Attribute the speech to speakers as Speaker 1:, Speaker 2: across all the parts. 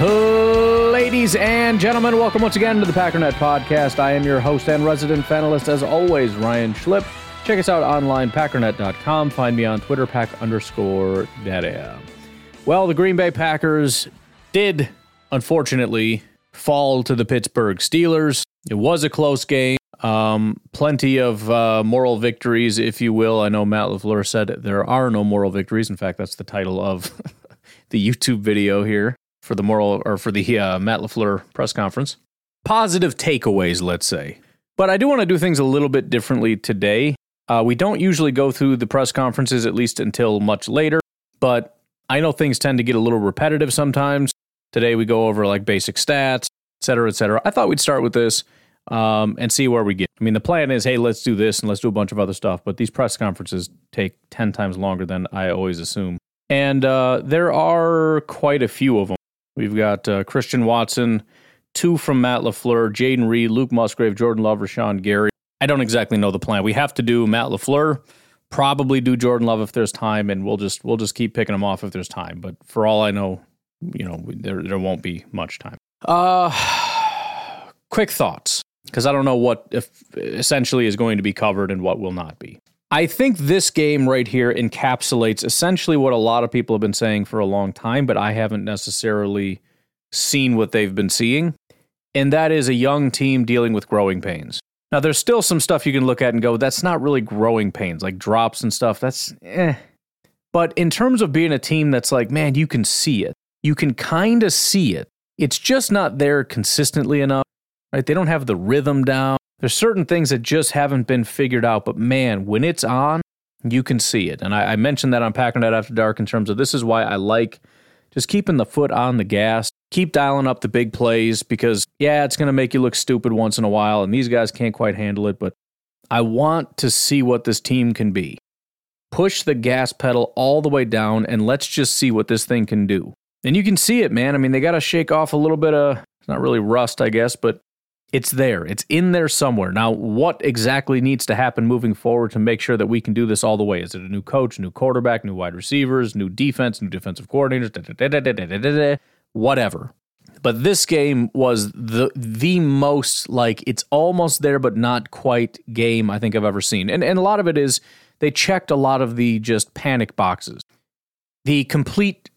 Speaker 1: Ladies and gentlemen, welcome once again to the Packernet Podcast. I am your host and resident panelist, as always, Ryan Schlip. Check us out online, packernet.com. Find me on Twitter, pack underscore data. Well, the Green Bay Packers did, unfortunately, fall to the Pittsburgh Steelers. It was a close game. Um, plenty of uh, moral victories, if you will. I know Matt LaFleur said there are no moral victories. In fact, that's the title of the YouTube video here for the moral or for the uh, Matt LaFleur press conference. Positive takeaways, let's say. But I do want to do things a little bit differently today. Uh, we don't usually go through the press conferences at least until much later, but I know things tend to get a little repetitive sometimes. Today we go over like basic stats, et cetera, et cetera. I thought we'd start with this um, and see where we get. I mean, the plan is, hey, let's do this and let's do a bunch of other stuff, but these press conferences take 10 times longer than I always assume. And uh, there are quite a few of them. We've got uh, Christian Watson, two from Matt LaFleur, Jayden Reed, Luke Musgrave, Jordan Love, Rashan Gary. I don't exactly know the plan. We have to do Matt LaFleur, probably do Jordan Love if there's time, and we'll just we'll just keep picking them off if there's time. But for all I know, you know, there there won't be much time. Uh quick thoughts because I don't know what if essentially is going to be covered and what will not be. I think this game right here encapsulates essentially what a lot of people have been saying for a long time, but I haven't necessarily seen what they've been seeing. And that is a young team dealing with growing pains. Now, there's still some stuff you can look at and go, that's not really growing pains, like drops and stuff. That's eh. But in terms of being a team that's like, man, you can see it. You can kind of see it. It's just not there consistently enough, right? They don't have the rhythm down. There's certain things that just haven't been figured out, but man, when it's on, you can see it. And I, I mentioned that on Packernet After Dark in terms of this is why I like just keeping the foot on the gas. Keep dialing up the big plays because, yeah, it's going to make you look stupid once in a while, and these guys can't quite handle it. But I want to see what this team can be. Push the gas pedal all the way down, and let's just see what this thing can do. And you can see it, man. I mean, they got to shake off a little bit of, it's not really rust, I guess, but it's there. It's in there somewhere. Now, what exactly needs to happen moving forward to make sure that we can do this all the way? Is it a new coach, new quarterback, new wide receivers, new defense, new defensive coordinators, whatever. But this game was the the most like it's almost there but not quite game I think I've ever seen. And and a lot of it is they checked a lot of the just panic boxes. The complete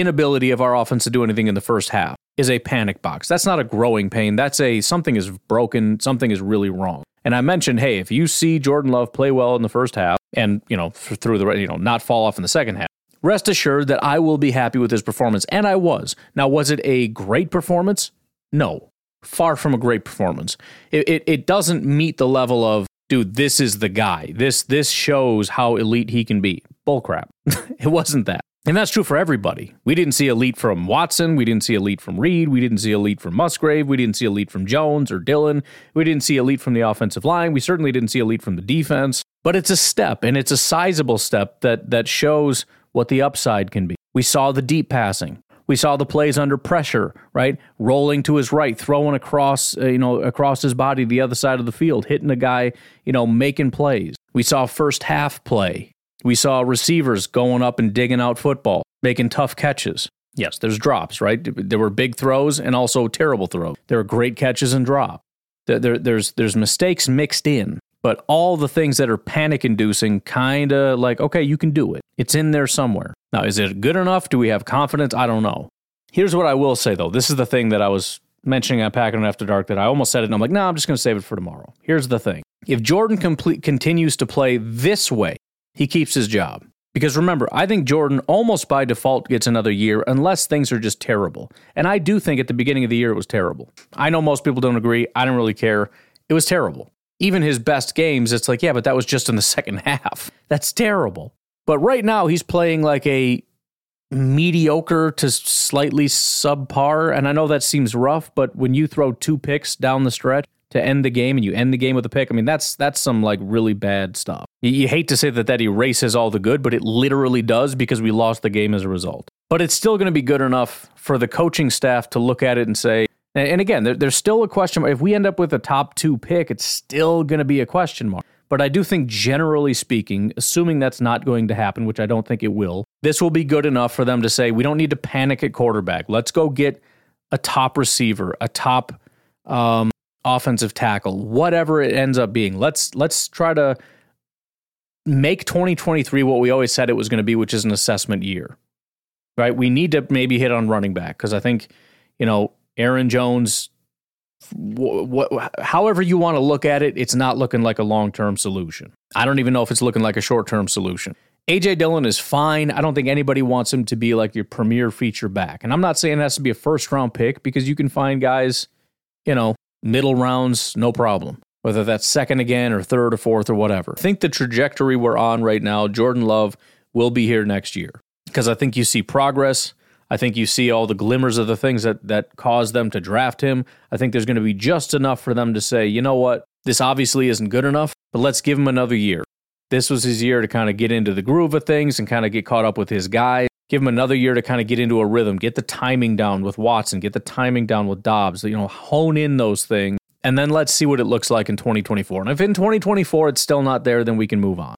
Speaker 1: inability of our offense to do anything in the first half is a panic box. That's not a growing pain. That's a something is broken, something is really wrong. And I mentioned, hey, if you see Jordan Love play well in the first half and, you know, through the, you know, not fall off in the second half, rest assured that I will be happy with his performance. And I was. Now, was it a great performance? No. Far from a great performance. It, it, it doesn't meet the level of, dude, this is the guy. This this shows how elite he can be. Bullcrap. it wasn't that. And that's true for everybody. We didn't see elite from Watson. We didn't see elite from Reed. We didn't see elite from Musgrave. We didn't see elite from Jones or Dillon. We didn't see elite from the offensive line. We certainly didn't see elite from the defense. But it's a step, and it's a sizable step that that shows what the upside can be. We saw the deep passing. We saw the plays under pressure, right? Rolling to his right, throwing across, uh, you know, across his body the other side of the field, hitting a guy, you know, making plays. We saw first half play we saw receivers going up and digging out football, making tough catches. Yes, there's drops, right? There were big throws and also terrible throws. There were great catches and drop. There, there's there's mistakes mixed in, but all the things that are panic inducing, kind of like, okay, you can do it. It's in there somewhere. Now, is it good enough? Do we have confidence? I don't know. Here's what I will say though. This is the thing that I was mentioning on Packernet After Dark that I almost said it, and I'm like, no, nah, I'm just going to save it for tomorrow. Here's the thing: if Jordan complete, continues to play this way, he keeps his job. Because remember, I think Jordan almost by default gets another year unless things are just terrible. And I do think at the beginning of the year it was terrible. I know most people don't agree. I don't really care. It was terrible. Even his best games, it's like, yeah, but that was just in the second half. That's terrible. But right now, he's playing like a mediocre to slightly subpar. And I know that seems rough, but when you throw two picks down the stretch, to end the game and you end the game with a pick. I mean, that's that's some like really bad stuff. You, you, hate to say that that erases all the good, but it literally does because we lost the game as a result. But it's still going to be good enough for the coaching staff to look at it and say, and again, there, there's still a question. mark. If we end up with a top two pick, it's still going to be a question mark. But I do think, generally speaking, assuming that's not going to happen, which I don't think it will, this will be good enough for them to say, we don't need to panic at quarterback. Let's go get a top receiver, a top um, offensive tackle, whatever it ends up being. Let's let's try to make 2023 what we always said it was going to be, which is an assessment year. Right? We need to maybe hit on running back because I think, you know, Aaron Jones what, however you want to look at it, it's not looking like a long-term solution. I don't even know if it's looking like a short-term solution. AJ Dillon is fine. I don't think anybody wants him to be like your premier feature back. And I'm not saying it has to be a first round pick because you can find guys, you know, middle rounds, no problem. Whether that's second again or third or fourth or whatever. I think the trajectory we're on right now, Jordan Love will be here next year because I think you see progress. I think you see all the glimmers of the things that that caused them to draft him. I think there's going to be just enough for them to say, you know what, this obviously isn't good enough, but let's give him another year. This was his year to kind of get into the groove of things and kind of get caught up with his guy. Give him another year to kind of get into a rhythm, get the timing down with Watson, get the timing down with Dobbs, you know, hone in those things. And then let's see what it looks like in 2024. And if in 2024 it's still not there, then we can move on.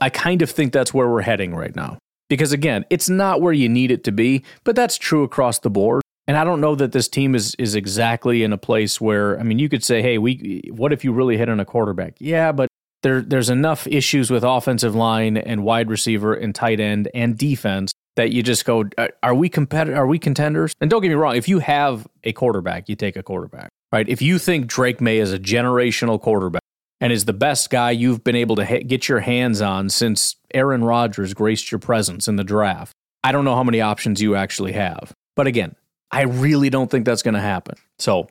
Speaker 1: I kind of think that's where we're heading right now. Because again, it's not where you need it to be, but that's true across the board. And I don't know that this team is is exactly in a place where I mean, you could say, "Hey, we what if you really hit on a quarterback?" Yeah, but there there's enough issues with offensive line and wide receiver and tight end and defense that you just go, uh, are we competitive? Are we contenders? And don't get me wrong, if you have a quarterback, you take a quarterback, right? If you think Drake Maye is a generational quarterback and is the best guy you've been able to ha- get your hands on since Aaron Rodgers graced your presence in the draft, I don't know how many options you actually have. But again, I really don't think that's going to happen. So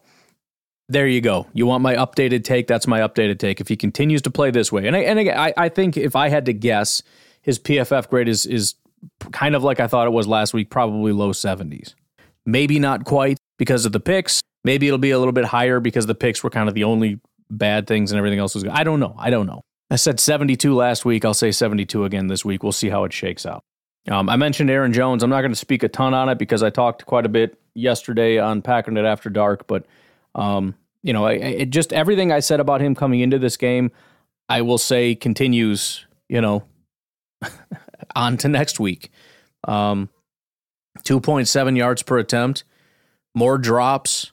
Speaker 1: there you go. You want my updated take? That's my updated take. If he continues to play this way, and I, and again, I, I think if I had to guess, his PFF grade is is kind of like I thought it was last week, probably low 70s. Maybe not quite because of the picks. Maybe it'll be a little bit higher because the picks were kind of the only bad things and everything else was good. I don't know. I don't know. I said 72 last week. I'll say 72 again this week. We'll see how it shakes out. Um, I mentioned Aaron Jones. I'm not going to speak a ton on it because I talked quite a bit yesterday on Packernet After Dark. But, um, you know, it, it just everything I said about him coming into this game, I will say continues, you know, on to next week. Um, 2.7 yards per attempt, more drops,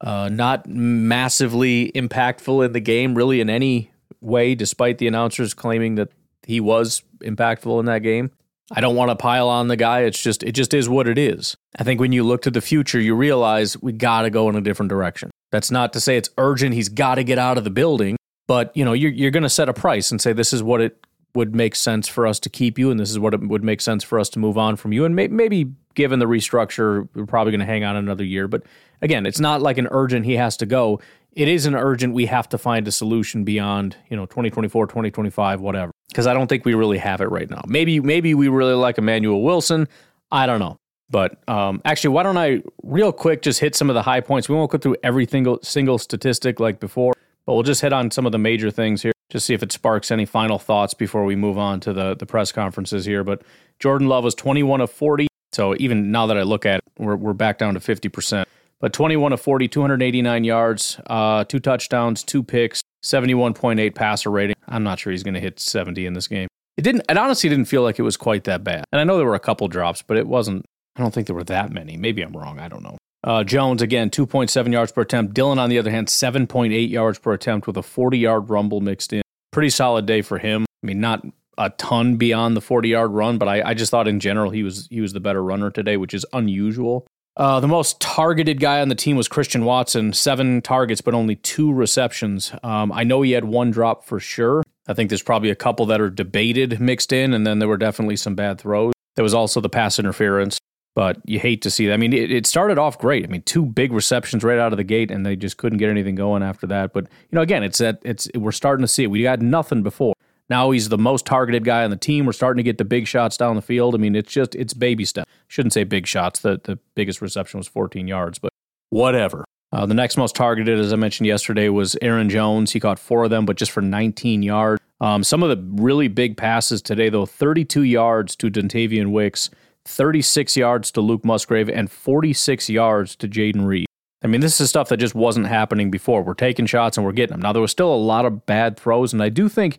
Speaker 1: uh, not massively impactful in the game, really, in any way, despite the announcers claiming that he was impactful in that game. I don't want to pile on the guy. It's just it just is what it is. I think when you look to the future, you realize we got to go in a different direction. That's not to say it's urgent. He's got to get out of the building, but you know you're you're going to set a price and say this is what it would make sense for us to keep you, and this is what it would make sense for us to move on from you. And may, maybe given the restructure, we're probably going to hang on another year. But again, it's not like an urgent he has to go. It is an urgent we have to find a solution beyond you know 2024, 2025, whatever. Because I don't think we really have it right now. Maybe maybe we really like Emmanuel Wilson. I don't know. But um, actually, why don't I real quick just hit some of the high points? We won't go through every single single statistic like before, but we'll just hit on some of the major things here just see if it sparks any final thoughts before we move on to the, the press conferences here. But Jordan Love was 21 of 40. So even now that I look at it, we're, we're back down to 50%. But 21 of 40, 289 yards, uh, two touchdowns, two picks, 71.8 passer rating. I'm not sure he's going to hit 70 in this game. It didn't, it honestly didn't feel like it was quite that bad. And I know there were a couple drops, but it wasn't, I don't think there were that many. Maybe I'm wrong. I don't know. Uh, Jones, again, 2.7 yards per attempt. Dillon, on the other hand, 7.8 yards per attempt with a 40 yard rumble mixed in. Pretty solid day for him. I mean, not a ton beyond the 40 yard run, but I, I just thought in general he was he was the better runner today, which is unusual. Uh, the most targeted guy on the team was Christian Watson, seven targets, but only two receptions. Um, I know he had one drop for sure. I think there's probably a couple that are debated mixed in, and then there were definitely some bad throws. There was also the pass interference, but you hate to see that. I mean, it, it started off great. I mean, two big receptions right out of the gate, and they just couldn't get anything going after that. But you know, again, it's that it's we're starting to see it. We got nothing before. Now he's the most targeted guy on the team. We're starting to get the big shots down the field. I mean, it's just it's baby stuff. Shouldn't say big shots. The the biggest reception was 14 yards, but whatever. Uh, the next most targeted, as I mentioned yesterday, was Aaron Jones. He caught four of them, but just for 19 yards. Um, some of the really big passes today, though 32 yards to Dontayvion Wicks, 36 yards to Luke Musgrave, and 46 yards to Jayden Reed. I mean, this is stuff that just wasn't happening before. We're taking shots and we're getting them. Now, there was still a lot of bad throws, and I do think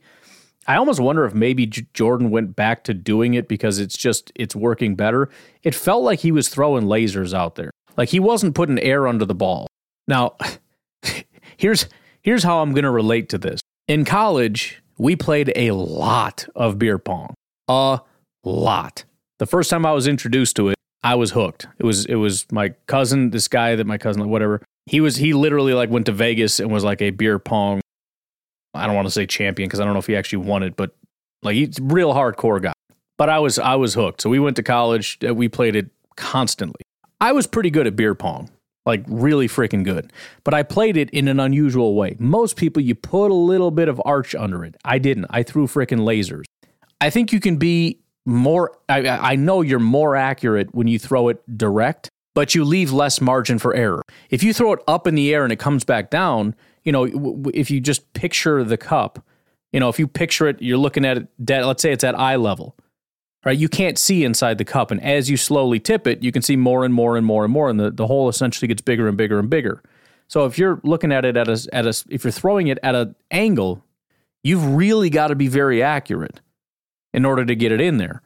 Speaker 1: I almost wonder if maybe J- Jordan went back to doing it because it's just it's working better. It felt like he was throwing lasers out there. Like he wasn't putting air under the ball. Now, here's here's how I'm going to relate to this. In college, we played a lot of beer pong. A lot. The first time I was introduced to it, I was hooked. It was it was my cousin, this guy that my cousin whatever. He was he literally like went to Vegas and was like a beer pong I don't want to say champion because I don't know if he actually won it, but like he's real hardcore guy. But I was I was hooked. So we went to college. Uh, we played it constantly. I was pretty good at beer pong, like really freaking good. But I played it in an unusual way. Most people you put a little bit of arch under it. I didn't. I threw freaking lasers. I think you can be more. I, I know you're more accurate when you throw it direct, but you leave less margin for error. If you throw it up in the air and it comes back down, you know, if you just picture the cup, you know, if you picture it, you're looking at it, dead let's say it's at eye level, right? You can't see inside the cup. And as you slowly tip it, you can see more and more and more and more. And the, the hole essentially gets bigger and bigger and bigger. So if you're looking at it at a, at a, if you're throwing it at an angle, you've really got to be very accurate in order to get it in there.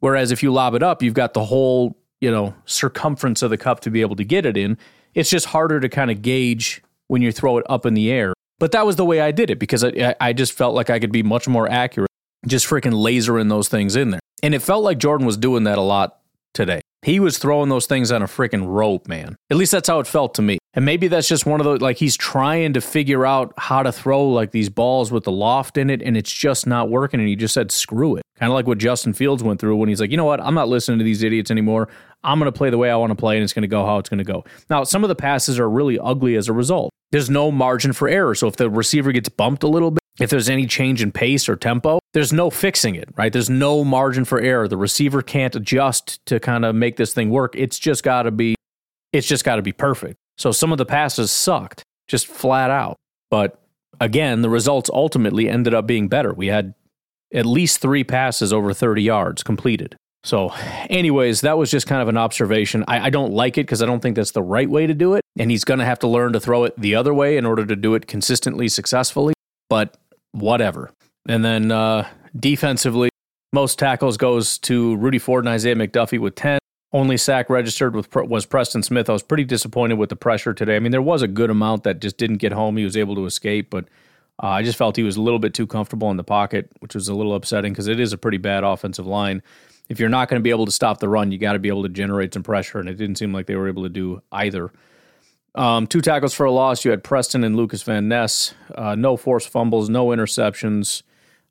Speaker 1: Whereas if you lob it up, you've got the whole, you know, circumference of the cup to be able to get it in. It's just harder to kind of gauge when you throw it up in the air. But that was the way I did it because I, I just felt like I could be much more accurate, just freaking lasering those things in there. And it felt like Jordan was doing that a lot today. He was throwing those things on a freaking rope, man. At least that's how it felt to me. And maybe that's just one of those, like he's trying to figure out how to throw like these balls with the loft in it, and it's just not working. And he just said, screw it. Kind of like what Justin Fields went through when he's like, you know what? I'm not listening to these idiots anymore. I'm going to play the way I want to play, and it's going to go how it's going to go. Now, some of the passes are really ugly as a result. There's no margin for error. So if the receiver gets bumped a little bit, if there's any change in pace or tempo, there's no fixing it, right? There's no margin for error. The receiver can't adjust to kind of make this thing work. It's just got to be it's just got to be perfect. So some of the passes sucked, just flat out. But again, the results ultimately ended up being better. We had at least 3 passes over 30 yards completed. So, anyways, that was just kind of an observation. I, I don't like it because I don't think that's the right way to do it. And he's going to have to learn to throw it the other way in order to do it consistently, successfully. But whatever. And then uh, defensively, most tackles goes to Rudy Ford and Isaiah McDuffie with 10. Only sack registered with was Preston Smith. I was pretty disappointed with the pressure today. I mean, there was a good amount that just didn't get home. He was able to escape, but uh, I just felt he was a little bit too comfortable in the pocket, which was a little upsetting because it is a pretty bad offensive line if you're not going to be able to stop the run, you got to be able to generate some pressure, and it didn't seem like they were able to do either. Um, two tackles for a loss. You had Preston and Lucas Van Ness. Uh, no forced fumbles, no interceptions,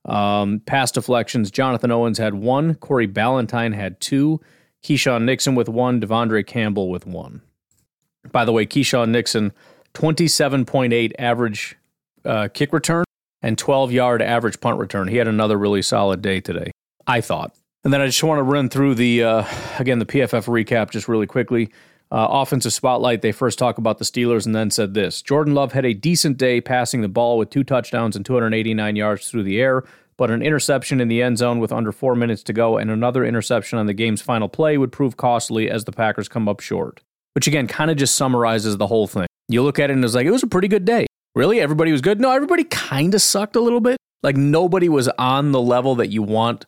Speaker 1: um, pass deflections. Jonathan Owens had one. Corey Ballentine had two. Keisean Nixon with one. De'Vondre Campbell with one. By the way, Keisean Nixon, 27.8 average uh, kick return and 12 yard average punt return. He had another really solid day today, I thought. And then I just want to run through the, uh, again, the PFF recap just really quickly. Uh, offensive spotlight, they first talk about the Steelers and then said this Jordan Love had a decent day passing the ball with two touchdowns and 289 yards through the air, but an interception in the end zone with under four minutes to go and another interception on the game's final play would prove costly as the Packers come up short. Which again kind of just summarizes the whole thing. You look at it and it's like, it was a pretty good day. Really? Everybody was good? No, everybody kind of sucked a little bit. Like nobody was on the level that you want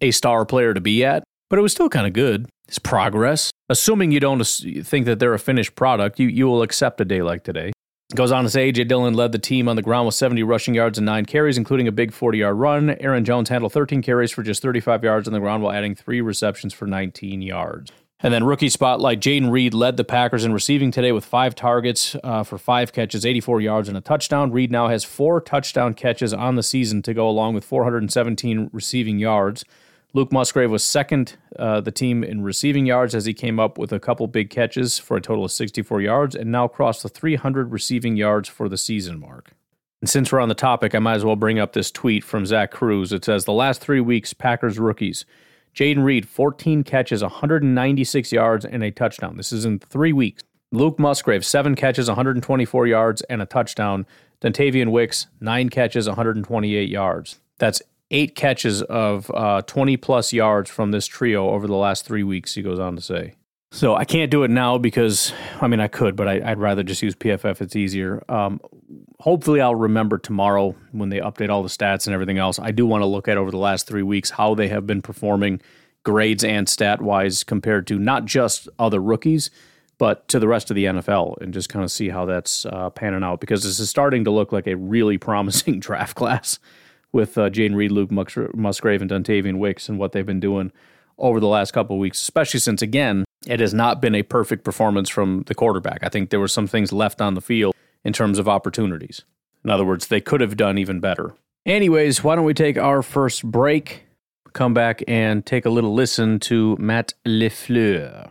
Speaker 1: a star player to be at, but it was still kind of good. It's progress. Assuming you don't think that they're a finished product, you, you will accept a day like today. Goes on to say AJ Dillon led the team on the ground with 70 rushing yards and nine carries, including a big 40 yard run. Aaron Jones handled 13 carries for just 35 yards on the ground while adding three receptions for 19 yards. And then rookie spotlight, Jayden Reed led the Packers in receiving today with five targets uh, for five catches, 84 yards, and a touchdown. Reed now has four touchdown catches on the season to go along with 417 receiving yards. Luke Musgrave was second uh, the team in receiving yards as he came up with a couple big catches for a total of 64 yards and now crossed the 300 receiving yards for the season mark. And since we're on the topic, I might as well bring up this tweet from Zach Kruse. It says, The last three weeks, Packers rookies. Jayden Reed, 14 catches, 196 yards, and a touchdown. This is in three weeks. Luke Musgrave, seven catches, 124 yards, and a touchdown. Dontayvion Wicks, nine catches, 128 yards. That's eight catches of uh, 20 plus yards from this trio over the last three weeks, he goes on to say. So I can't do it now because, I mean, I could, but I, would rather just use PFF. It's easier. Um, hopefully, I'll remember tomorrow when they update all the stats and everything else. I do want to look at over the last three weeks how they have been performing grades and stat wise compared to not just other rookies, but to the rest of the NFL and just kind of see how that's uh, panning out because this is starting to look like a really promising draft class with uh, Jayden Reed, Luke Musgrave, and Dontayvion Wicks and what they've been doing over the last couple of weeks, especially since, again, it has not been a perfect performance from the quarterback. I think there were some things left on the field in terms of opportunities. In other words, they could have done even better. Anyways, why don't we take our first break, come back and take a little listen to Matt LaFleur.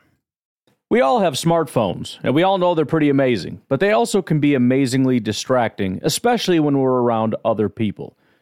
Speaker 1: We all have smartphones, and we all know they're pretty amazing, but they also can be amazingly distracting, especially when we're around other people.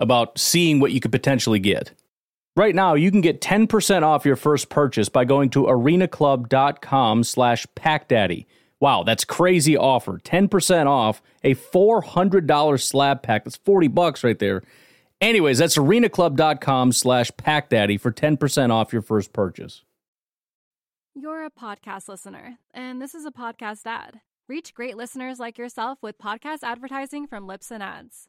Speaker 1: about seeing what you could potentially get. Right now, you can get 10% off your first purchase by going to arenaclub.com slash packdaddy. Wow, that's crazy offer. 10% off a $400 slab pack. That's 40 bucks right there. Anyways, that's arenaclub.com slash packdaddy for 10% off your first purchase.
Speaker 2: You're a podcast listener, and this is a podcast ad. Reach great listeners like yourself with podcast advertising from Libsyn Ads.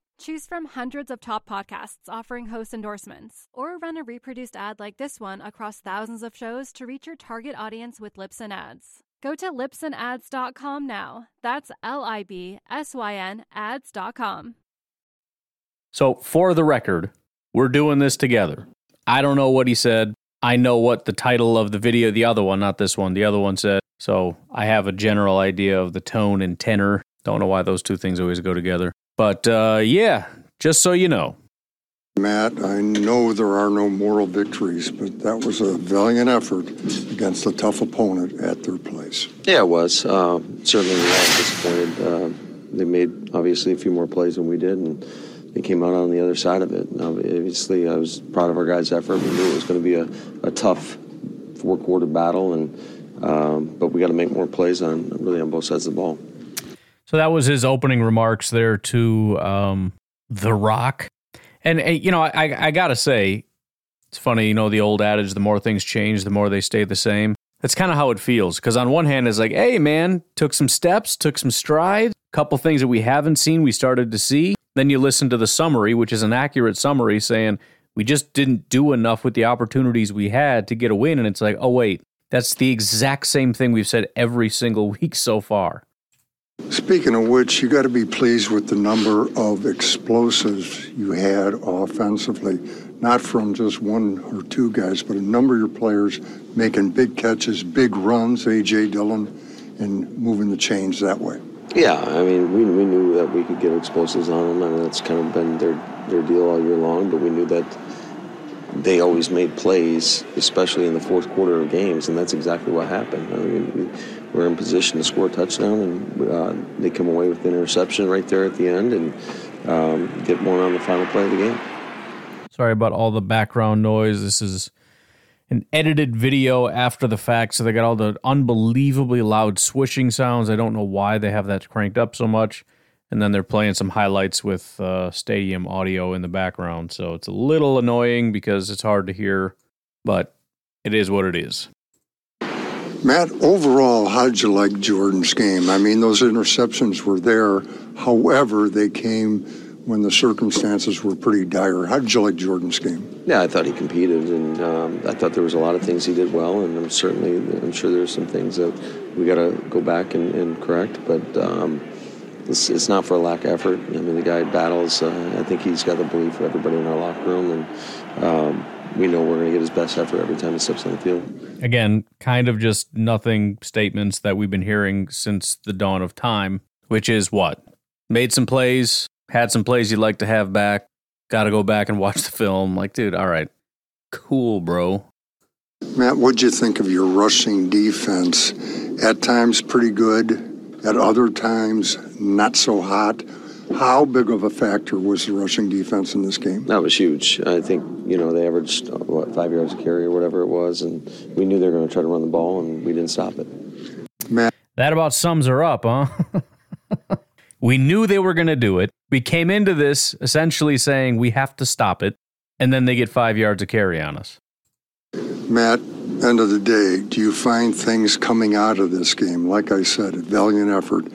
Speaker 2: Choose from hundreds of top podcasts offering host endorsements, or run a reproduced ad like this one across thousands of shows to reach your target audience with Libsyn Ads. Go to libsynads.com now. That's L I B S Y N ads.com.
Speaker 1: So, for the record, we're doing this together. I don't know what he said. I know what the title of the video, the other one, not this one, the other one said. So, I have a general idea of the tone and tenor. Don't know why those two things always go together. But uh, yeah, just so you know.
Speaker 3: Matt, I know there are no moral victories, but that was a valiant effort against a tough opponent at their place.
Speaker 4: Yeah, it was. Uh, certainly, we were disappointed. Uh, they made obviously a few more plays than we did, and they came out on the other side of it. And obviously, I was proud of our guys' effort. We knew it was going to be a, a tough four-quarter battle, and um, but we got to make more plays on really on both sides of the ball.
Speaker 1: So that was his opening remarks there to um, The Rock. And, you know, I, I got to say, it's funny, you know, the old adage the more things change, the more they stay the same. That's kind of how it feels. Because on one hand, it's like, hey, man, took some steps, took some strides, a couple things that we haven't seen, we started to see. Then you listen to the summary, which is an accurate summary saying, we just didn't do enough with the opportunities we had to get a win. And it's like, oh, wait, that's the exact same thing we've said every single week so far.
Speaker 3: Speaking of which, you got to be pleased with the number of explosives you had offensively, not from just one or two guys, but a number of your players making big catches, big runs, A.J. Dillon, and moving the chains that way.
Speaker 4: Yeah, I mean, we, we knew that we could get explosives on them, and that's kind of been their, their deal all year long, but we knew that they always made plays, especially in the fourth quarter of games, and that's exactly what happened. I mean, were in position to score a touchdown, and uh, they come away with an interception right there at the end and um, get one on the final play of the game.
Speaker 1: Sorry about all the background noise. This is an edited video after the fact, so they got all the unbelievably loud swishing sounds. I don't know why they have that cranked up so much and then they're playing some highlights with uh, stadium audio in the background. So it's a little annoying because it's hard to hear, but it is what it is.
Speaker 3: Matt, overall, how did you like Jordan's game? I mean, those interceptions were there. However, they came when the circumstances were pretty dire. How did you like Jordan's game?
Speaker 4: Yeah, I thought he competed, and um, I thought there was a lot of things he did well, and I'm certainly, I'm sure there's some things that we got to go back and, and correct. But um, it's, it's not for a lack of effort. I mean, the guy battles. Uh, I think he's got the belief of everybody in our locker room, and um, we know we're going to get his best effort every time he steps on the field.
Speaker 1: Again, kind of just nothing statements that we've been hearing since the dawn of time, which is what? Made some plays, had some plays you'd like to have back, got to go back and watch the film. Like, dude, all right, cool, bro.
Speaker 3: Matt, what'd you think of your rushing defense? At times, pretty good at other times, not so hot. How big of a factor was the rushing defense in this game?
Speaker 4: That was huge. I think, you know, they averaged, what, five yards a carry or whatever it was, and we knew they were going to try to run the ball, and we didn't stop it.
Speaker 1: Matt. That about sums her up, huh? we knew they were going to do it. We came into this essentially saying we have to stop it, and then they get five yards of carry on us.
Speaker 3: Matt, end of the day, do you find things coming out of this game, like I said, a valiant effort,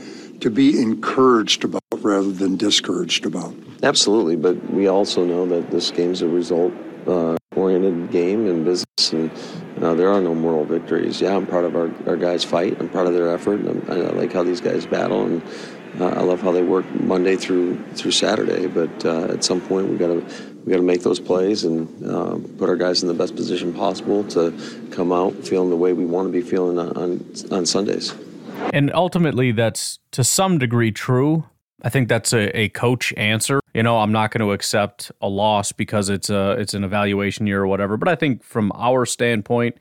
Speaker 3: to be encouraged about rather than discouraged about?
Speaker 4: Absolutely, but we also know that this game's a result uh, oriented game and business, and uh, there are no moral victories. Yeah, I'm proud of our, our guys' fight. I'm proud of their effort. i like how these guys battle, and uh, I love how they work Monday through through Saturday. But uh, at some point, we got to we got to make those plays and uh, put our guys in the best position possible to come out feeling the way we want to be feeling on on Sundays.
Speaker 1: And ultimately, that's to some degree true. I think that's a, a coach answer. You know, I'm not going to accept a loss because it's a it's an evaluation year or whatever. But I think from our standpoint,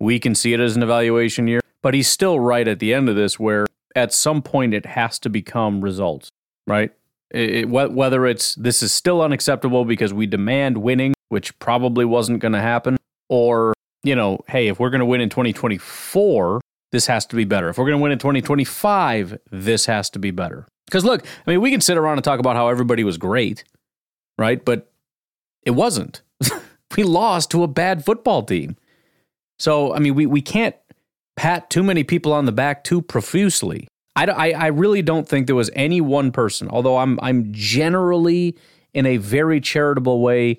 Speaker 1: we can see it as an evaluation year. But he's still right at the end of this, where at some point it has to become results, right? It, whether it's this is still unacceptable because we demand winning, which probably wasn't going to happen, or, you know, hey, if we're going to win in 2024, this has to be better. If we're going to win in 2025, this has to be better. Because look, I mean, we can sit around and talk about how everybody was great, right? But it wasn't. we lost to a bad football team. So, I mean, we, we can't pat too many people on the back too profusely. I, I, I really don't think there was any one person, although I'm, I'm generally in a very charitable way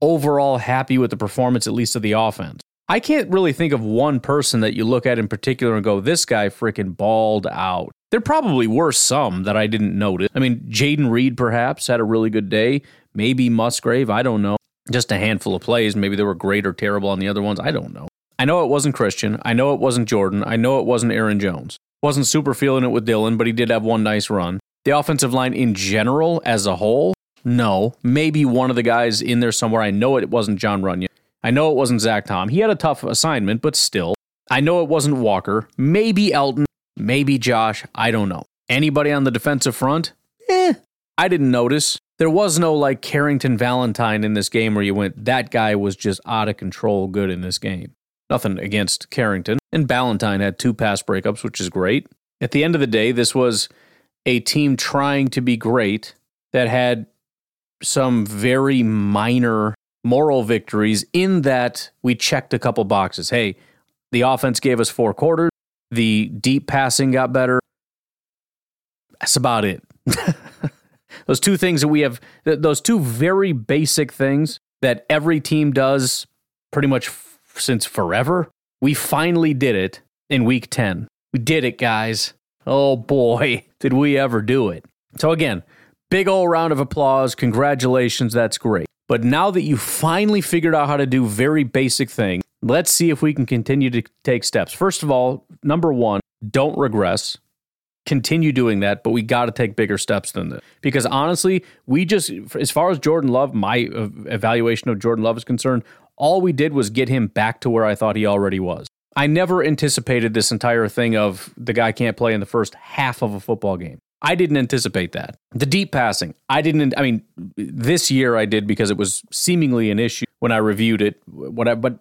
Speaker 1: overall happy with the performance, at least of the offense. I can't really think of one person that you look at in particular and go, this guy freaking balled out. There probably were some that I didn't notice. I mean, Jayden Reed perhaps had a really good day. Maybe Musgrave. I don't know. Just a handful of plays. Maybe they were great or terrible on the other ones. I don't know. I know it wasn't Christian. I know it wasn't Jordan. I know it wasn't Aaron Jones. Wasn't super feeling it with Dillon, but he did have one nice run. The offensive line in general, as a whole, no. Maybe one of the guys in there somewhere. I know it wasn't Jon Runyan. I know it wasn't Zach Tom. He had a tough assignment, but still. I know it wasn't Walker. Maybe Elgton. Maybe Josh. I don't know. Anybody on the defensive front? Eh. I didn't notice. There was no like Carrington Valentine in this game where you went, that guy was just out of control good in this game. Nothing against Carrington. And Ballentine had two pass breakups, which is great. At the end of the day, this was a team trying to be great that had some very minor moral victories in that we checked a couple boxes. Hey, The offense gave us four quarters. The deep passing got better. That's about it. those two things that we have, those two very basic things that every team does pretty much f- since forever. We finally did it in week 10. We did it, guys. Oh boy, did we ever do it. So, again, big old round of applause. Congratulations. That's great. But now that you finally figured out how to do very basic things, let's see if we can continue to take steps. First of all, number one, don't regress. Continue doing that, but we got to take bigger steps than this. Because honestly, we just, as far as Jordan Love, my evaluation of Jordan Love is concerned, all we did was get him back to where I thought he already was. I never anticipated this entire thing of the guy can't play in the first half of a football game. I didn't anticipate that. The deep passing, I didn't. I mean, this year I did because it was seemingly an issue when I reviewed it. What but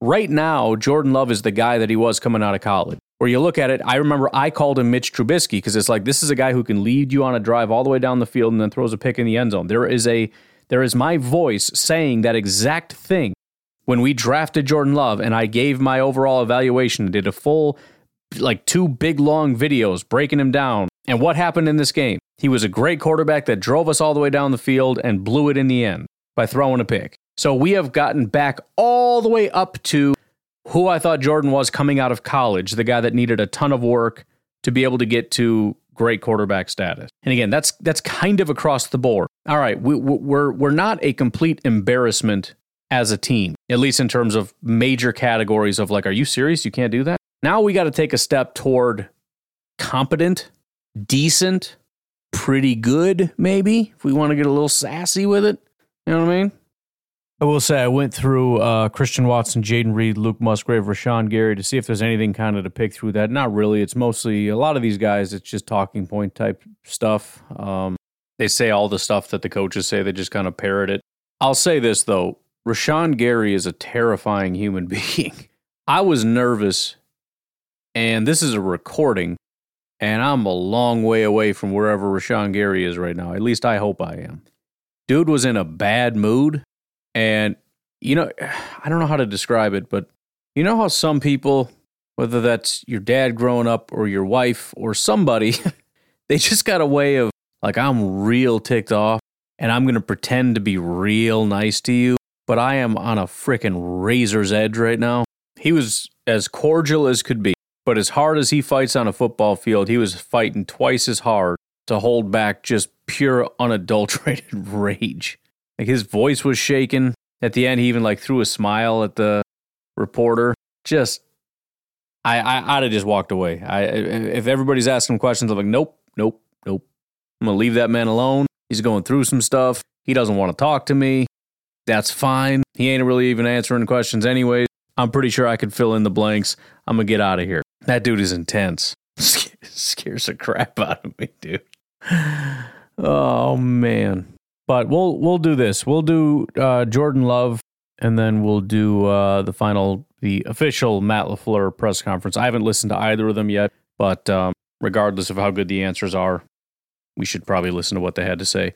Speaker 1: right now, Jordan Love is the guy that he was coming out of college. Where you look at it, I remember I called him Mitch Trubisky because it's like this is a guy who can lead you on a drive all the way down the field and then throws a pick in the end zone. There is a there is my voice saying that exact thing when we drafted Jordan Love and I gave my overall evaluation, did a full, like two big long videos breaking him down. And what happened in this game? He was a great quarterback that drove us all the way down the field and blew it in the end by throwing a pick. So we have gotten back all the way up to who I thought Jordan was coming out of college, the guy that needed a ton of work to be able to get to great quarterback status. And again, that's that's kind of across the board. All right, we, we're we're not a complete embarrassment as a team, at least in terms of major categories of like, are you serious? You can't do that? Now we got to take a step toward competent, decent, pretty good, maybe, if we want to get a little sassy with it. You know what I mean? I will say I went through uh, Christian Watson, Jayden Reed, Luke Musgrave, Rashan Gary to see if there's anything kind of to pick through that. Not really. It's mostly a lot of these guys. It's just talking point type stuff. Um, they say all the stuff that the coaches say. They just kind of parrot it. I'll say this though: Rashan Gary is a terrifying human being. I was nervous, and this is a recording, and I'm a long way away from wherever Rashan Gary is right now. At least I hope I am. Dude was in a bad mood, and you know, I don't know how to describe it, but you know how some people, whether that's your dad growing up or your wife or somebody, they just got a way of like, I'm real ticked off and I'm going to pretend to be real nice to you but I am on a freaking razor's edge right now. He was as cordial as could be, but as hard as he fights on a football field, he was fighting twice as hard to hold back just pure unadulterated rage. Like his voice was shaking. At the end, he even like threw a smile at the reporter. Just, I, I, I'd have just walked away. I, if everybody's asking questions, I'm like, nope, nope, nope. I'm gonna leave that man alone. He's going through some stuff. He doesn't want to talk to me. That's fine. He ain't really even answering questions anyway. I'm pretty sure I could fill in the blanks. I'm gonna get out of here. That dude is intense. Scares the crap out of me, dude. Oh man. But we'll we'll do this. We'll do uh, Jordan Love, and then we'll do uh, the final, the official Matt LaFleur press conference. I haven't listened to either of them yet, but um, regardless of how good the answers are, we should probably listen to what they had to say.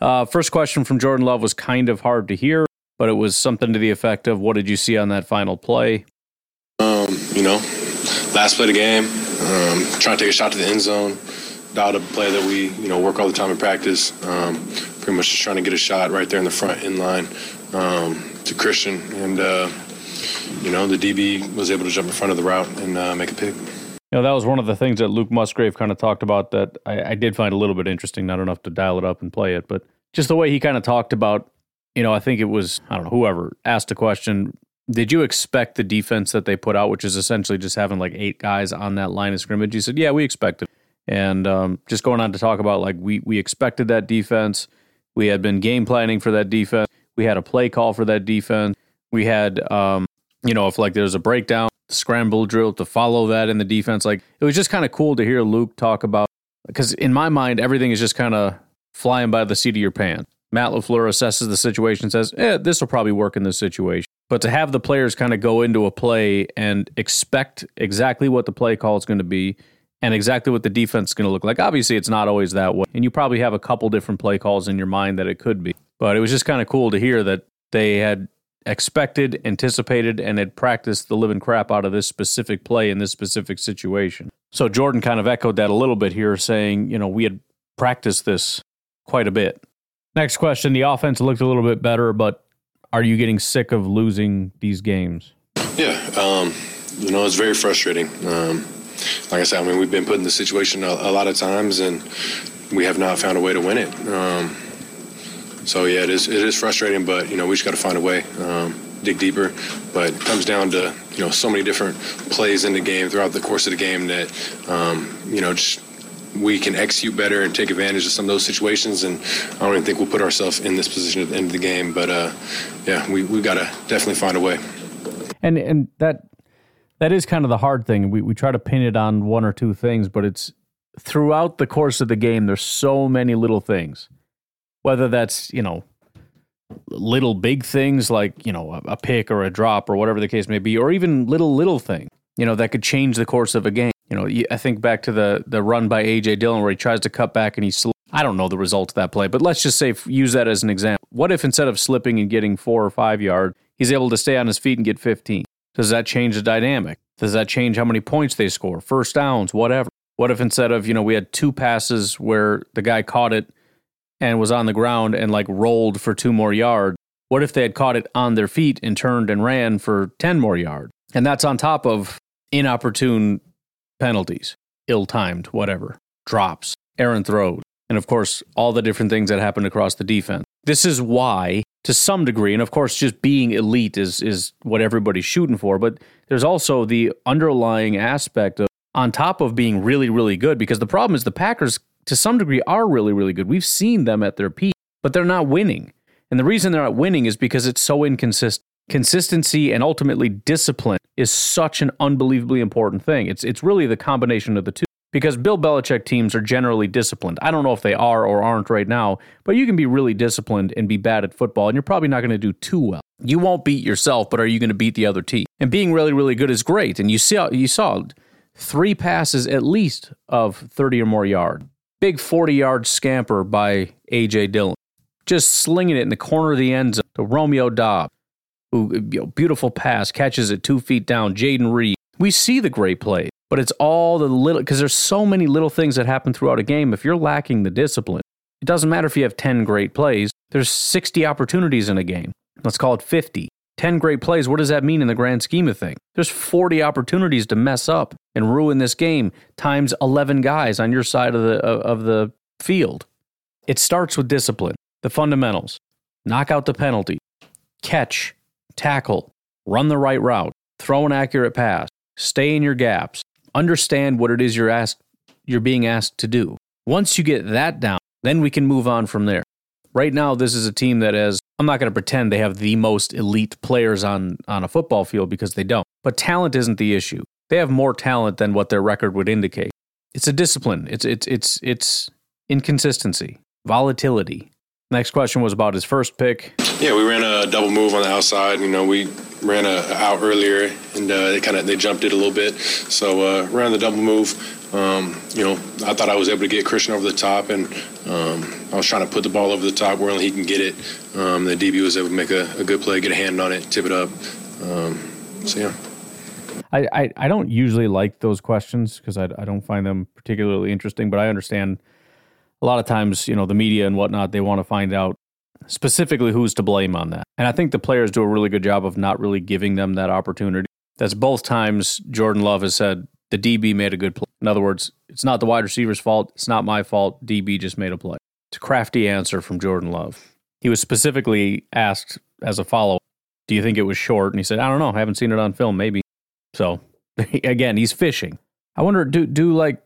Speaker 1: Uh, first question from Jordan Love was kind of hard to hear, but it was something to the effect of, "What did you see on that final play?"
Speaker 5: Um, you know, last play of the game, um, trying to take a shot to the end zone. Dialed a play that we, you know, work all the time in practice. Um, pretty much just trying to get a shot right there in the front in line um, to Christian, and uh, you know, the DB was able to jump in front of the route and uh, make a pick.
Speaker 1: You know, that was one of the things that Luke Musgrave kind of talked about that I, I, did find a little bit interesting, not enough to dial it up and play it, but just the way he kind of talked about, you know, I think it was, I don't know, whoever asked a question. Did you expect the defense that they put out, which is essentially just having like eight guys on that line of scrimmage? He said, yeah, we expected. And um, just going on to talk about like we we expected that defense. We had been game planning for that defense. We had a play call for that defense. We had, um, you know, if like there's a breakdown, scramble drill to follow that in the defense. Like it was just kind of cool to hear Luke talk about because in my mind everything is just kind of flying by the seat of your pants. Matt LaFleur assesses the situation, says, eh, this will probably work in this situation. But to have the players kind of go into a play and expect exactly what the play call is going to be and exactly what the defense is going to look like. Obviously, it's not always that way. And you probably have a couple different play calls in your mind that it could be. But it was just kind of cool to hear that they had expected, anticipated, and had practiced the living crap out of this specific play in this specific situation. So Jordan kind of echoed that a little bit here, saying, you know, we had practiced this quite a bit. Next question The offense looked a little bit better, but are you getting sick of losing these games?
Speaker 5: Yeah. Um, you know, it's very frustrating. Um, like I said, I mean, we've been put in this situation a, a, lot of times, and we have not found a way to win it. Um, so yeah, it is it is frustrating, but you know, we just got to find a way, um, dig deeper. But it comes down to you know so many different plays in the game throughout the course of the game that um, you know just we can execute better and take advantage of some of those situations. And I don't even think we'll put ourselves in this position at the end of the game. But uh, yeah, we we got to definitely find a way.
Speaker 1: And and that that is kind of the hard thing. We we try to pin it on one or two things, but it's throughout the course of the game. There's so many little things whether that's you know little big things like you know a, a pick or a drop or whatever the case may be, or even little little thing you know that could change the course of a game. You know, I think back to the the run by AJ Dillon where he tries to cut back and he. Sl- I don't know the result of that play, but let's just say use that as an example. What if instead of slipping and getting four or five yards, he's able to stay on his feet and get 15? Does that change the dynamic? Does that change how many points they score, first downs, whatever? What if instead of, you know, we had two passes where the guy caught it and was on the ground and like rolled for two more yards. What if they had caught it on their feet and turned and ran for 10 more yards? And that's on top of inopportune penalties, ill timed, whatever, drops, errant throws, and of course, all the different things that happened across the defense. This is why, to some degree, and of course, just being elite is, is what everybody's shooting for, but there's also the underlying aspect of on top of being really, really good, because the problem is the Packers to some degree are really, really good. We've seen them at their peak, but they're not winning. And the reason they're not winning is because it's so inconsistent. Consistency and ultimately discipline is such an unbelievably important thing. It's it's really the combination of the two. Because Bill Belichick teams are generally disciplined. I don't know if they are or aren't right now, but you can be really disciplined and be bad at football, and you're probably not going to do too well. You won't beat yourself, but are you going to beat the other team? And being really, really good is great. And you saw you saw three passes at least of 30 or more yards. Big 40 yard scamper by A.J. Dillon. Just slinging it in the corner of the end zone to Romeo Doubs, who, you know, beautiful pass, catches it two feet down. Jayden Reed. We see the great play, but it's all the little, because there's so many little things that happen throughout a game. If you're lacking the discipline, it doesn't matter if you have 10 great plays, there's 60 opportunities in a game. Let's call it 50. 10 great plays, what does that mean in the grand scheme of things? There's 40 opportunities to mess up and ruin this game times 11 guys on your side of the of the field. It starts with discipline, the fundamentals. Knock out the penalty, catch, tackle, run the right route, throw an accurate pass, stay in your gaps, understand what it is you're asked you're being asked to do. Once you get that down, then we can move on from there. Right now this is a team that has I'm not going to pretend they have the most elite players on, on a football field because they don't. But talent isn't the issue. They have more talent than what their record would indicate. It's a discipline. It's it's it's it's inconsistency, volatility. Next question was about his first pick.
Speaker 5: Yeah, we ran a double move on the outside. You know, we ran a, out earlier, and uh, they kind of they jumped it a little bit. So uh, ran the double move. Um, you know, I thought I was able to get Christian over the top, and um, I was trying to put the ball over the top where only he can get it. Um, the DB was able to make a, a, good play, get a hand on it, tip it up. Um, so yeah.
Speaker 1: I, I, I, don't usually like those questions because I, I don't find them particularly interesting, but I understand a lot of times, you know, the media and whatnot, they want to find out specifically who's to blame on that. And I think the players do a really good job of not really giving them that opportunity. That's both times Jordan Love has said the DB made a good play. In other words, it's not the wide receiver's fault. It's not my fault. DB just made a play. It's a crafty answer from Jordan Love. He was specifically asked as a follow Do you think it was short? And he said, I don't know. I haven't seen it on film. Maybe. So again, he's fishing. I wonder, do, do like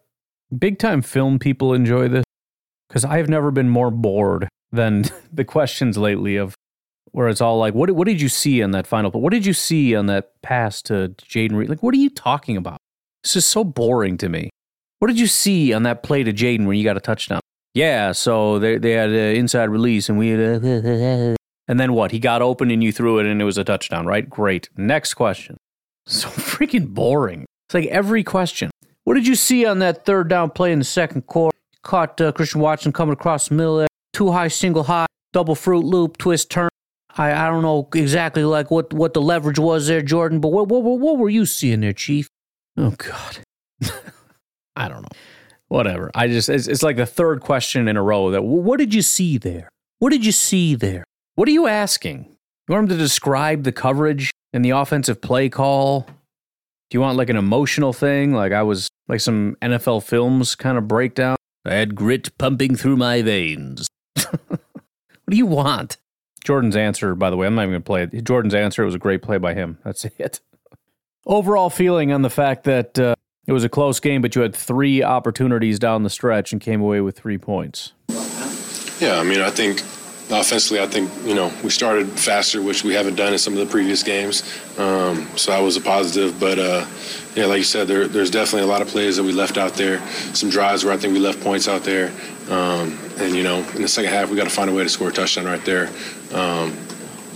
Speaker 1: big time film people enjoy this? Because I've never been more bored than the questions lately of where it's all like, what, what did you see on that final? But What did you see on that pass to Jayden Reed? Like, what are you talking about? This is so boring to me. What did you see on that play to Jayden when you got a touchdown? Yeah, so they they had an inside release and we had a, and then what? He got open and you threw it and it was a touchdown, right? Great. Next question. So freaking boring. It's like every question. What did you see on that third down play in the second quarter? Caught uh, Christian Watson coming across the middle there. Too high, single high, double fruit loop, twist turn. I, I don't know exactly like what, what the leverage was there, Jordan, but what, what, what were you seeing there, Chief? Oh, God. I don't know. Whatever. I just, it's, it's like the third question in a row that, what did you see there? What did you see there? What are you asking? You want him to describe the coverage and the offensive play call? Do you want like an emotional thing? Like I was like some NFL films kind of breakdown? I had grit pumping through my veins. what do you want? Jordan's answer, by the way, I'm not even going to play it. Jordan's answer, it was a great play by him. That's it. Overall feeling on the fact that uh, it was a close game, but you had three opportunities down the stretch and came away with three points.
Speaker 5: Yeah, I mean, I think offensively, I think you know we started faster, which we haven't done in some of the previous games. Um, so that was a positive. But uh, yeah, like you said, there, there's definitely a lot of plays that we left out there. Some drives where I think we left points out there. Um, and you know, in the second half, we got to find a way to score a touchdown right there. Um,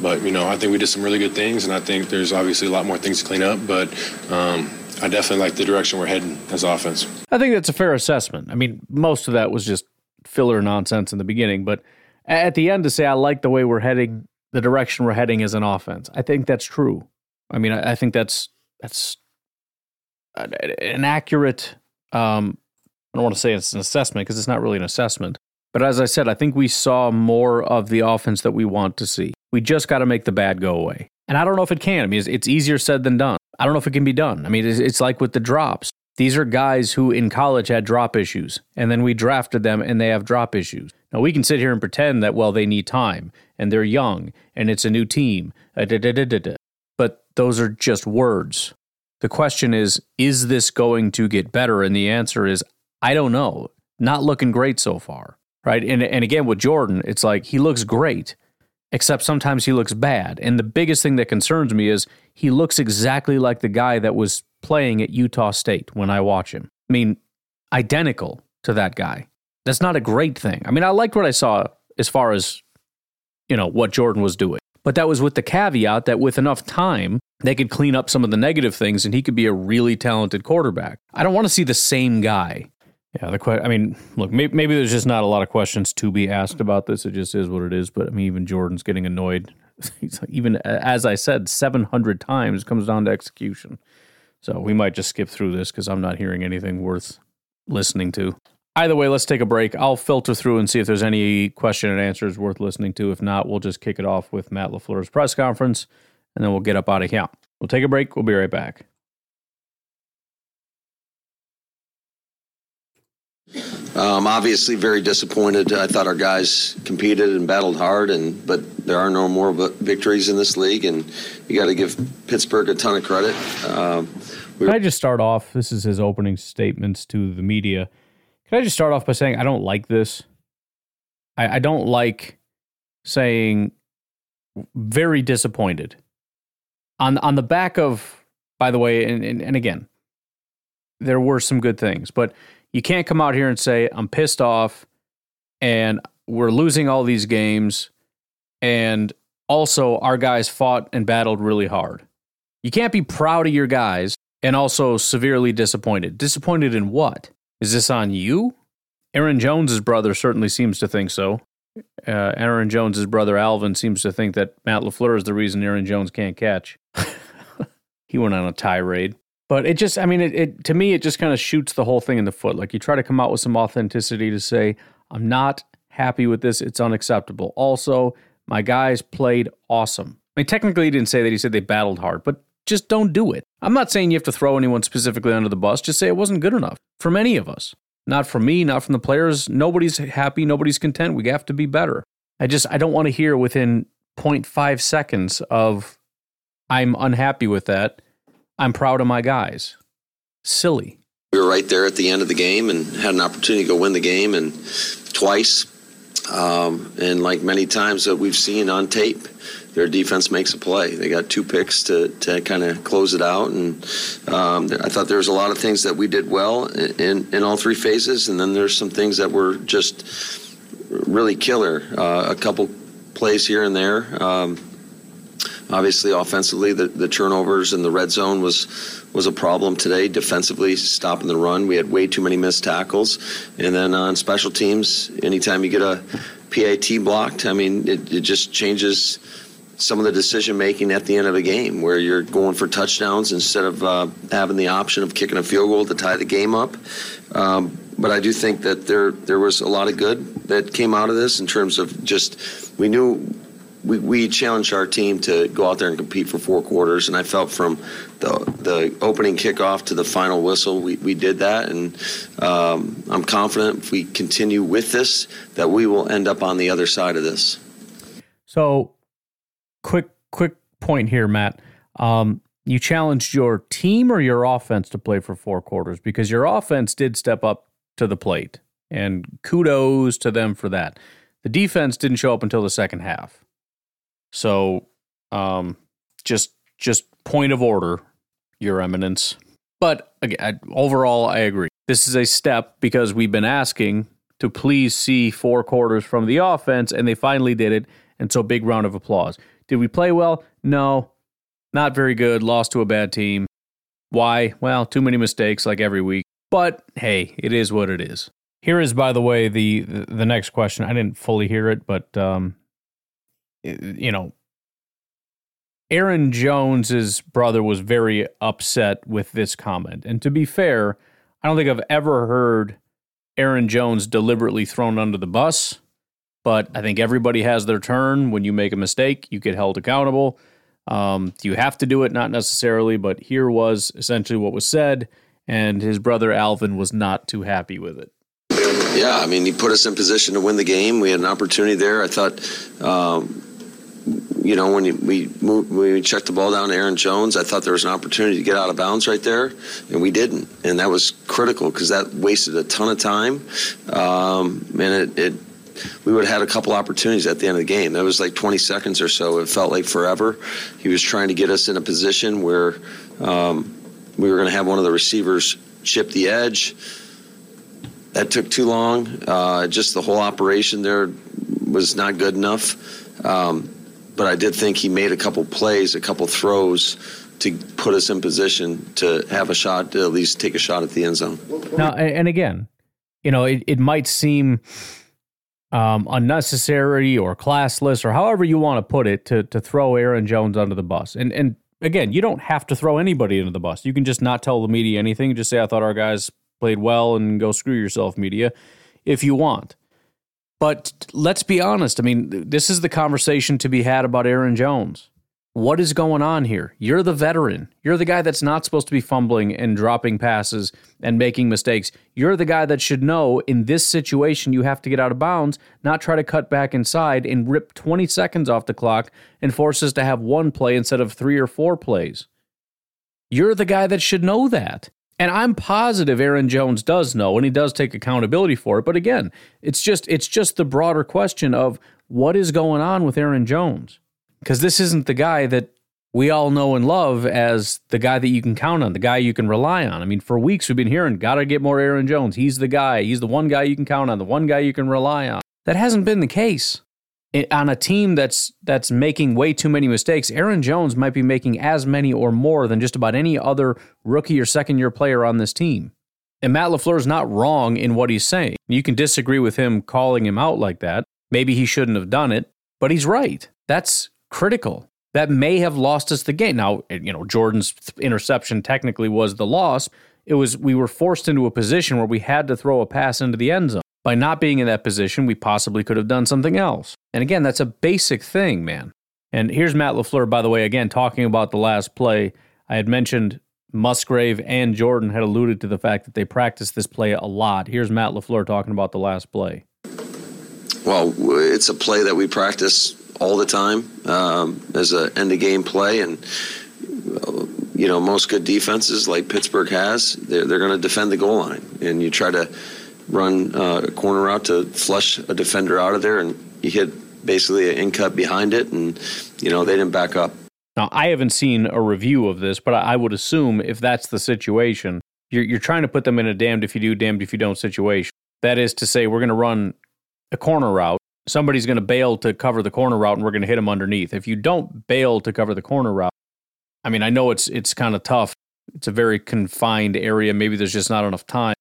Speaker 5: but you know, I think we did some really good things, and I think there's obviously a lot more things to clean up. But um, I definitely like the direction we're heading as offense.
Speaker 1: I think that's a fair assessment. I mean, most of that was just filler nonsense in the beginning, but at the end to say I like the way we're heading, the direction we're heading as an offense. I think that's true. I mean, I, I think that's that's an accurate. Um, I don't want to say it's an assessment because it's not really an assessment. But as I said, I think we saw more of the offense that we want to see. We just got to make the bad go away. And I don't know if it can. I mean, it's, easier said than done. I don't know if it can be done. I mean, it's like with the drops. These are guys who in college had drop issues, and then we drafted them and they have drop issues. Now, we can sit here and pretend that, well, they need time and they're young and it's a new team. Uh, but those are just words. The question is, is this going to get better? And the answer is, I don't know. Not looking great so far. Right. And, and again, with Jordan, it's like he looks great, except sometimes he looks bad. And the biggest thing that concerns me is he looks exactly like the guy that was playing at Utah State when I watch him. I mean, identical to that guy. That's not a great thing. I mean, I liked what I saw as far as, you know, what Jordan was doing. But that was with the caveat that with enough time, they could clean up some of the negative things and he could be a really talented quarterback. I don't want to see the same guy. Yeah, the que- I mean, look, maybe, maybe there's just not a lot of questions to be asked about this. It just is what it is. But I mean, even Jordan's getting annoyed. even as I said, 700 times comes down to execution. So we might just skip through this because I'm not hearing anything worth listening to. Either way, let's take a break. I'll filter through and see if there's any question and answers worth listening to. If not, we'll just kick it off with Matt LaFleur's press conference, and then we'll get up out of here. We'll take a break. We'll be right back.
Speaker 4: Um, obviously, very disappointed. I thought our guys competed and battled hard, and but there are no more victories in this league, and you got to give Pittsburgh a ton of credit. Um,
Speaker 1: we Can I just start off? This is his opening statements to the media. Can I just start off by saying I don't like this? I, I don't like saying very disappointed. On on the back of, by the way, and, and, and again, there were some good things, but you can't come out here and say, I'm pissed off and we're losing all these games. And also, our guys fought and battled really hard. You can't be proud of your guys and also severely disappointed. Disappointed in what? Is this on you? Aaron Jones's brother certainly seems to think so. Uh, Aaron Jones's brother Alvin seems to think that Matt LaFleur is the reason Aaron Jones can't catch. he went on a tirade. But it just, I mean, it, it to me, it just kind of shoots the whole thing in the foot. Like you try to come out with some authenticity to say, I'm not happy with this. It's unacceptable. Also, my guys played awesome. I mean, technically, he didn't say that. He said they battled hard, but just don't do it. I'm not saying you have to throw anyone specifically under the bus. Just say it wasn't good enough from any of us. Not from me, not from the players. Nobody's happy. Nobody's content. We have to be better. I just, I don't want to hear within 0.5 seconds of I'm unhappy with that. I'm proud of my guys. Silly.
Speaker 4: We were right there at the end of the game and had an opportunity to go win the game and twice. Um, and like many times that we've seen on tape, their defense makes a play. They got two picks to, to kind of close it out, and um, I thought there was a lot of things that we did well in, in all three phases, and then there's some things that were just really killer. Uh, a couple plays here and there. Um, obviously, offensively, the, the turnovers in the red zone was was a problem today. Defensively, stopping the run, we had way too many missed tackles, and then on special teams, anytime you get a PAT blocked, I mean, it, it just changes some of the decision making at the end of a game where you're going for touchdowns instead of uh, having the option of kicking a field goal to tie the game up. Um, but I do think that there there was a lot of good that came out of this in terms of just we knew we, we challenged our team to go out there and compete for four quarters, and I felt from the the opening kickoff to the final whistle, we, we did that, and um, I'm confident if we continue with this that we will end up on the other side of this.
Speaker 1: So, quick quick point here, Matt. Um, you challenged your team or your offense to play for four quarters because your offense did step up to the plate, and kudos to them for that. The defense didn't show up until the second half. So, um, just just point of order, Your Eminence. But again, overall, I agree. This is a step because we've been asking to please see four quarters from the offense, and they finally did it. And so, big round of applause. Did we play well? No, not very good. Lost to a bad team. Why? Well, too many mistakes like every week. But hey, it is what it is. Here is, by the way, the the next question. I didn't fully hear it, but um, you know, Aaron Jones's brother was very upset with this comment. And to be fair, I don't think I've ever heard Aaron Jones deliberately thrown under the bus, but I think everybody has their turn. When you make a mistake, you get held accountable. Um, you have to do it? Not necessarily, but here was essentially what was said, and his brother Alvin was not too happy with it.
Speaker 4: Yeah, I mean, he put us in position to win the game. We had an opportunity there. I thought um, you know, when we moved, we checked the ball down to Aaron Jones, I thought there was an opportunity to get out of bounds right there, and we didn't, and that was critical because that wasted a ton of time, um, and it, it we would have had a couple opportunities at the end of the game. That was like 20 seconds or so. It felt like forever. He was trying to get us in a position where um, we were going to have one of the receivers chip the edge. That took too long. Uh, just the whole operation there was not good enough. Um, but I did think he made a couple plays, a couple throws to put us in position to have a shot, to at least take a shot at the end zone.
Speaker 1: Now, and again, you know, it, it might seem um, unnecessary or classless or however you want to put it to to throw Aaron Jones under the bus. And and again, you don't have to throw anybody under the bus. You can just not tell the media anything. Just say I thought our guys played well and go screw yourself, media, if you want. But let's be honest. I mean, this is the conversation to be had about Aaron Jones. What is going on here? You're the veteran. You're the guy that's not supposed to be fumbling and dropping passes and making mistakes. You're the guy that should know in this situation you have to get out of bounds, not try to cut back inside and rip 20 seconds off the clock and force us to have one play instead of three or four plays. You're the guy that should know that. And I'm positive Aaron Jones does know and he does take accountability for it. But again, it's just it's just the broader question of what is going on with Aaron Jones. Because this isn't the guy that we all know and love as the guy that you can count on, the guy you can rely on. I mean, for weeks we've been hearing, gotta get more Aaron Jones. He's the guy. He's the one guy you can count on, the one guy you can rely on. That hasn't been the case on a team that's that's making way too many mistakes, Aaron Jones might be making as many or more than just about any other rookie or second year player on this team. And Matt LaFleur is not wrong in what he's saying. You can disagree with him calling him out like that. Maybe he shouldn't have done it, but he's right. That's critical. That may have lost us the game. Now, you know, Jordan's interception technically was the loss. It was we were forced into a position where we had to throw a pass into the end zone. By not being in that position, we possibly could have done something else. And again, that's a basic thing, man. And here's Matt LaFleur, by the way, again, talking about the last play. I had mentioned Musgrave and Jordan had alluded to the fact that they practiced this play a lot. Here's Matt LaFleur talking about the last play.
Speaker 4: Well, it's a play that we practice all the time um, as an end of game play. And, you know, most good defenses like Pittsburgh has, they're, they're going to defend the goal line. And you try to run uh, a corner out to flush a defender out of there, and you hit basically an in cut behind it, and you know they didn't back up.
Speaker 1: Now I haven't seen a review of this, but I would assume if that's the situation, you're you're trying to put them in a damned if you do, damned if you don't situation. That is to say, we're going to run a corner route. Somebody's going to bail to cover the corner route, and we're going to hit them underneath. If you don't bail to cover the corner route, I mean, I know it's it's kind of tough. It's a very confined area. Maybe there's just not enough time.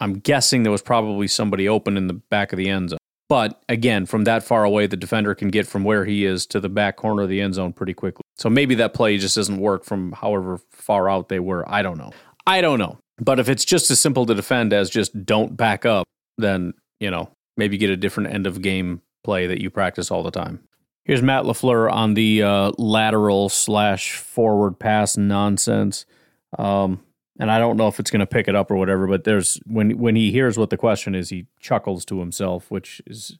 Speaker 1: I'm guessing there was probably somebody open in the back of the end zone. But again, from that far away, the defender can get from where he is to the back corner of the end zone pretty quickly. So maybe that play just doesn't work from however far out they were. I don't know. I don't know. But if it's just as simple to defend as just don't back up, then, you know, maybe get a different end of game play that you practice all the time. Here's Matt LaFleur on the uh, lateral slash forward pass nonsense. Um, and I don't know if it's going to pick it up or whatever, but there's when when he hears what the question is, he chuckles to himself, which is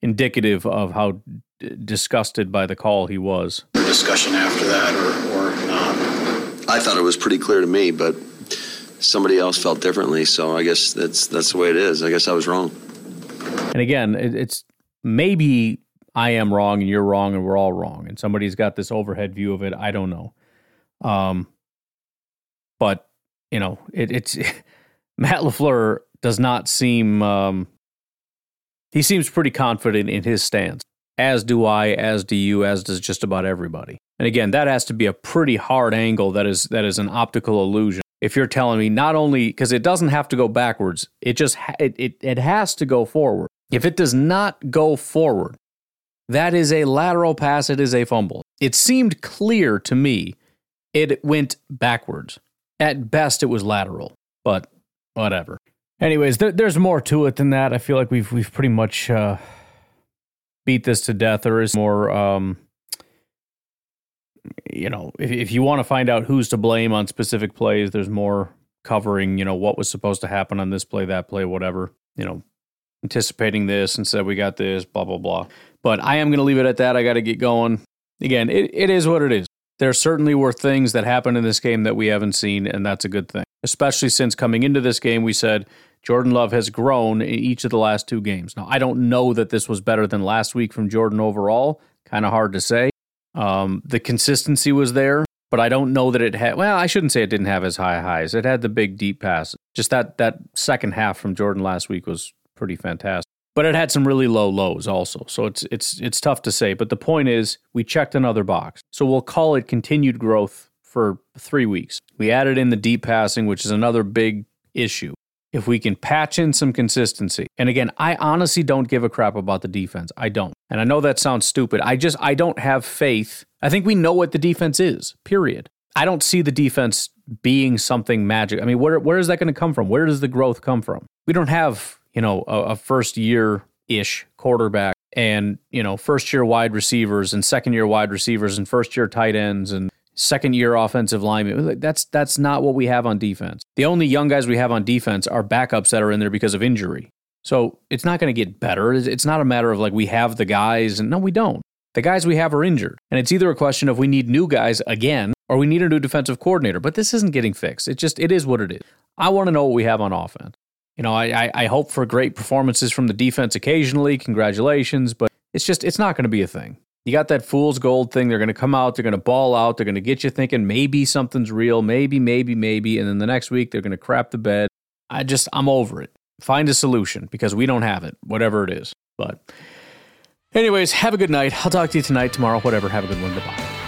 Speaker 1: indicative of how d- disgusted by the call he was.
Speaker 6: Discussion after that, or, or not?
Speaker 4: I thought it was pretty clear to me, but somebody else felt differently. So I guess that's that's the way it is. I guess I was wrong.
Speaker 1: And again, it, it's maybe I am wrong and you're wrong and we're all wrong, and somebody's got this overhead view of it. I don't know. Um, but you know, it, it's Matt LaFleur does not seem. Um, he seems pretty confident in his stance, as do I, as do you, as does just about everybody. And again, that has to be a pretty hard angle. That is that is an optical illusion. If you're telling me not only because it doesn't have to go backwards, it just it, it it has to go forward. If it does not go forward, that is a lateral pass. It is a fumble. It seemed clear to me it went backwards. At best, it was lateral, but whatever. Anyways, there, there's more to it than that. I feel like we've we've pretty much uh, beat this to death. There is more. Um, you know, if, if you want to find out who's to blame on specific plays, there's more covering. You know what was supposed to happen on this play, that play, whatever. You know, anticipating this and said we got this, blah blah blah. But I am going to leave it at that. I got to get going. Again, it, it is what it is there certainly were things that happened in this game that we haven't seen, and that's a good thing. Especially since coming into this game, we said Jordan Love has grown in each of the last two games. Now, I don't know that this was better than last week from Jordan overall. Kind of hard to say. Um, the consistency was there, but I don't know that it had. Well, I shouldn't say it didn't have as high highs. It had the big deep pass. Just that that second half from Jordan last week was pretty fantastic but it had some really low lows also. So it's it's it's tough to say. But the point is, we checked another box. So we'll call it continued growth for three weeks. We added in the deep passing, which is another big issue. If we can patch in some consistency, and again, I honestly don't give a crap about the defense. I don't. And I know that sounds stupid. I just I don't have faith. I think we know what the defense is. Period. I don't see the defense being something magic. I mean, where where is that going to come from? Where does the growth come from? We don't have you know, a, a first year ish quarterback and, you know, first year wide receivers and second year wide receivers and first year tight ends and second year offensive linemen. That's that's not what we have on defense. The only young guys we have on defense are backups that are in there because of injury. So it's not going to get better. It's not a matter of like we have the guys and no, we don't. The guys we have are injured. And it's either a question of we need new guys again or we need a new defensive coordinator. But this isn't getting fixed. It just it is what it is. I want to know what we have on offense. You know, I, I hope for great performances from the defense occasionally. Congratulations, but it's just it's not going to be a thing. You got that fool's gold thing. They're going to come out. They're going to ball out. They're going to get you thinking maybe something's real. Maybe, maybe, maybe. And then the next week they're going to crap the bed. I just I'm over it. Find a solution because we don't have it, whatever it is. But, anyways, have a good night. I'll talk to you tonight, tomorrow, whatever. Have a good one. Goodbye.